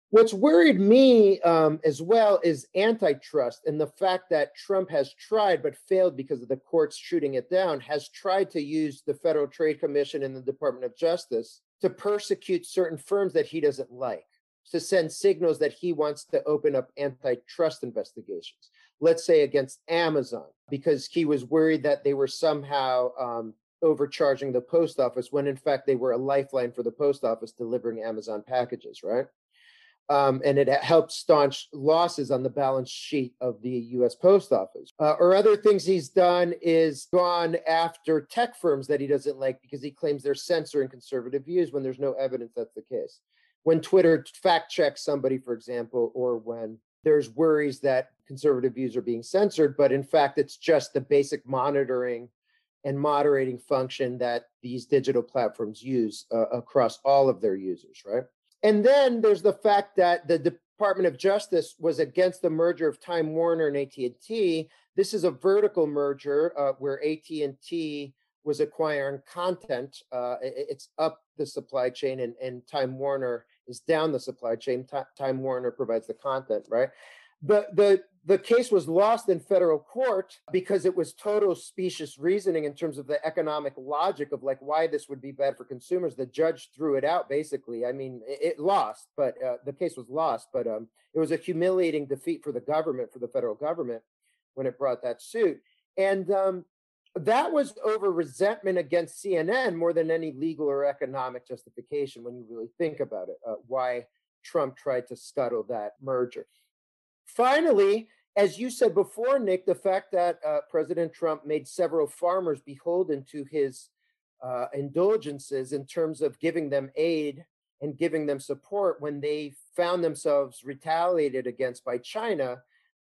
What's worried me um, as well is antitrust and the fact that Trump has tried but failed because of the courts shooting it down, has tried to use the Federal Trade Commission and the Department of Justice to persecute certain firms that he doesn't like, to send signals that he wants to open up antitrust investigations. Let's say against Amazon, because he was worried that they were somehow um, overcharging the post office when in fact they were a lifeline for the post office delivering Amazon packages, right? Um, and it helps staunch losses on the balance sheet of the U.S. Post Office. Uh, or other things he's done is gone after tech firms that he doesn't like because he claims they're censoring conservative views when there's no evidence that's the case. When Twitter fact checks somebody, for example, or when there's worries that conservative views are being censored, but in fact, it's just the basic monitoring and moderating function that these digital platforms use uh, across all of their users, right? And then there's the fact that the Department of Justice was against the merger of Time Warner and AT&T. This is a vertical merger uh, where AT&T was acquiring content. Uh, it's up the supply chain, and, and Time Warner is down the supply chain. Time Warner provides the content, right? The the the case was lost in federal court because it was total specious reasoning in terms of the economic logic of like why this would be bad for consumers. The judge threw it out basically. I mean, it, lost, but uh, the case was lost. But um, it was a humiliating defeat for the government, for the federal government, when it brought that suit. And um, that was over resentment against CNN more than any legal or economic justification when you really think about it. Uh, why Trump tried to scuttle that merger. Finally, as you said before, Nick, the fact that uh, President Trump made several farmers beholden to his uh, indulgences in terms of giving them aid and giving them support when they found themselves retaliated against by China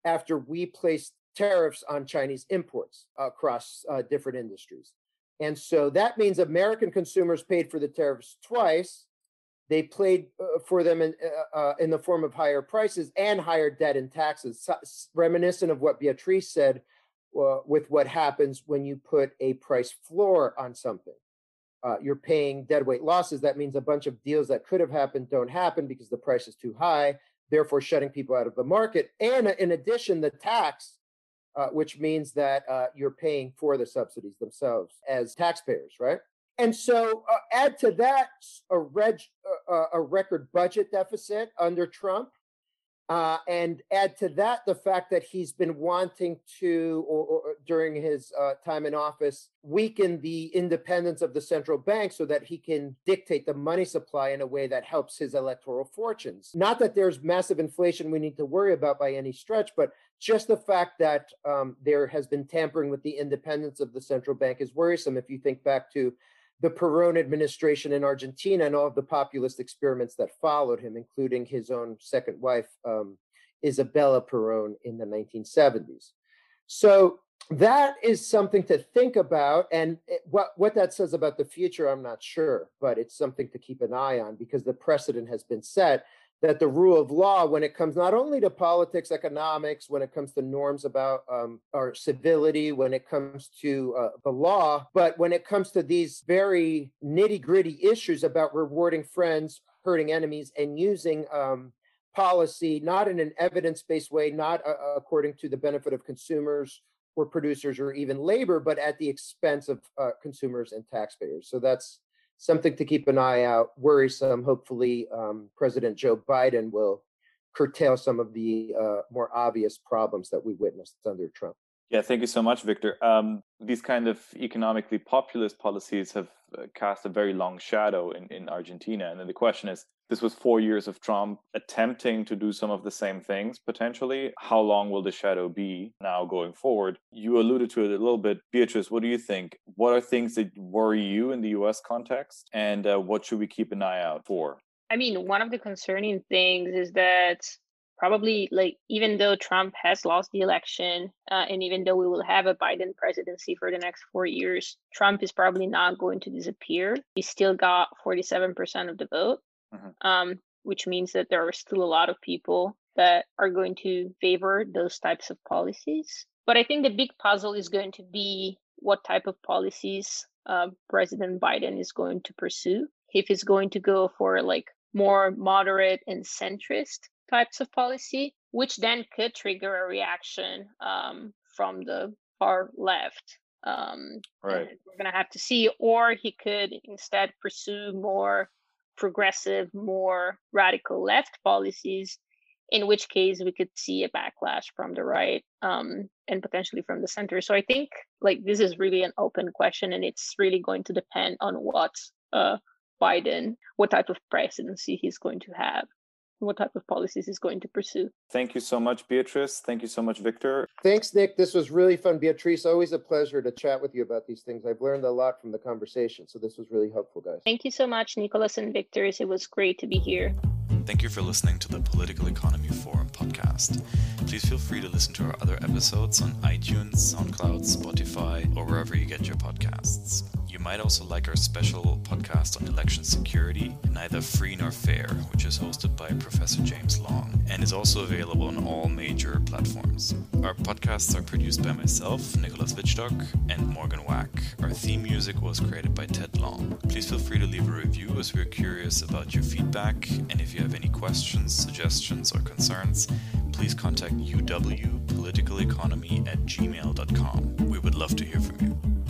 after we placed tariffs on Chinese imports across uh, different industries. And so that means American consumers paid for the tariffs twice they played uh, for them in, uh, uh, in the form of higher prices and higher debt and taxes, reminiscent of what Beatrice said uh, with what happens when you put a price floor on something. Uh, you're paying deadweight losses. That means a bunch of deals that could have happened don't happen because the price is too high, therefore shutting people out of the market. And in addition, the tax, uh, which means that you're paying for the subsidies themselves as taxpayers, right? And so uh, add to that a, reg, uh, uh, a record budget deficit under Trump. Uh, and add to that the fact that he's been wanting to, or, or during his uh, time in office, weaken the independence of the central bank so that he can dictate the money supply in a way that helps his electoral fortunes. Not that there's massive inflation we need to worry about by any stretch, but just the fact that um, there has been tampering with the independence of the central bank is worrisome. If you think back to the Perón administration in Argentina and all of the populist experiments that followed him, including his own second wife, um, Isabella Perón, in the 1970s. So that is something to think about. And it, what, what that says about the future, I'm not sure, but it's something to keep an eye on because the precedent has been set that the rule of law, when it comes not only to politics, economics, when it comes to norms about um, our civility, when it comes to uh, the law, but when it comes to these very nitty gritty issues about rewarding friends, hurting enemies, and using um, policy not in an evidence based way, not uh, according to the benefit of consumers or producers or even labor, but at the expense of uh, consumers and taxpayers. So that's something to keep an eye out. Worrisome. Hopefully, um, President Joe Biden will curtail some of the uh, more obvious problems that we witnessed under Trump. Yeah, thank you so much, Victor. Um, these kind of economically populist policies have uh, cast a very long shadow in, in Argentina. And then the question is this was four years of Trump attempting to do some of the same things potentially. How long will the shadow be now going forward? You alluded to it a little bit. Beatrice, what do you think? What are things that worry you in the US context? And uh, what should we keep an eye out for? I mean, one of the concerning things is that probably like even though Trump has lost the election, uh, and even though we will have a Biden presidency for the next four years, Trump is probably not going to disappear. He still got 47% of the vote, mm-hmm. um, which means that there are still a lot of people that are going to favor those types of policies. But I think the big puzzle is going to be what type of policies uh, President Biden is going to pursue. If he's going to go for like more moderate and centrist types of policy, which then could trigger a reaction um, from the far left. Um, right. We're going to have to see. Or he could instead pursue more progressive, more radical left policies, in which case we could see a backlash from the right um, and potentially from the center. So I think like this is really an open question, and it's really going to depend on what uh, Biden, what type of presidency he's going to have what type of policies he's going to pursue. Thank you so much, Beatrice. Thank you so much, Victor. Thanks, Nick. This was really fun. Beatrice, always a pleasure to chat with you about these things. I've learned a lot from the conversation. So this was really helpful, guys. Thank you so much, Nicholas and Victor. It was great to be here. Thank you for listening to the Political Economy Forum podcast. Please feel free to listen to our other episodes on iTunes, SoundCloud, Spotify, or wherever you get your podcasts. You might also like our special podcast on election security, Neither Free Nor Fair, which is hosted by Professor James Long and is also available on all major platforms. Our podcasts are produced by myself, Nicholas Wittstock, and Morgan Wack. Our theme music was created by Ted Long. Please feel free to leave a review as we're curious about your feedback, and if you have any questions, suggestions, or concerns, please contact uwpoliticaleconomy at gmail.com. We would love to hear from you.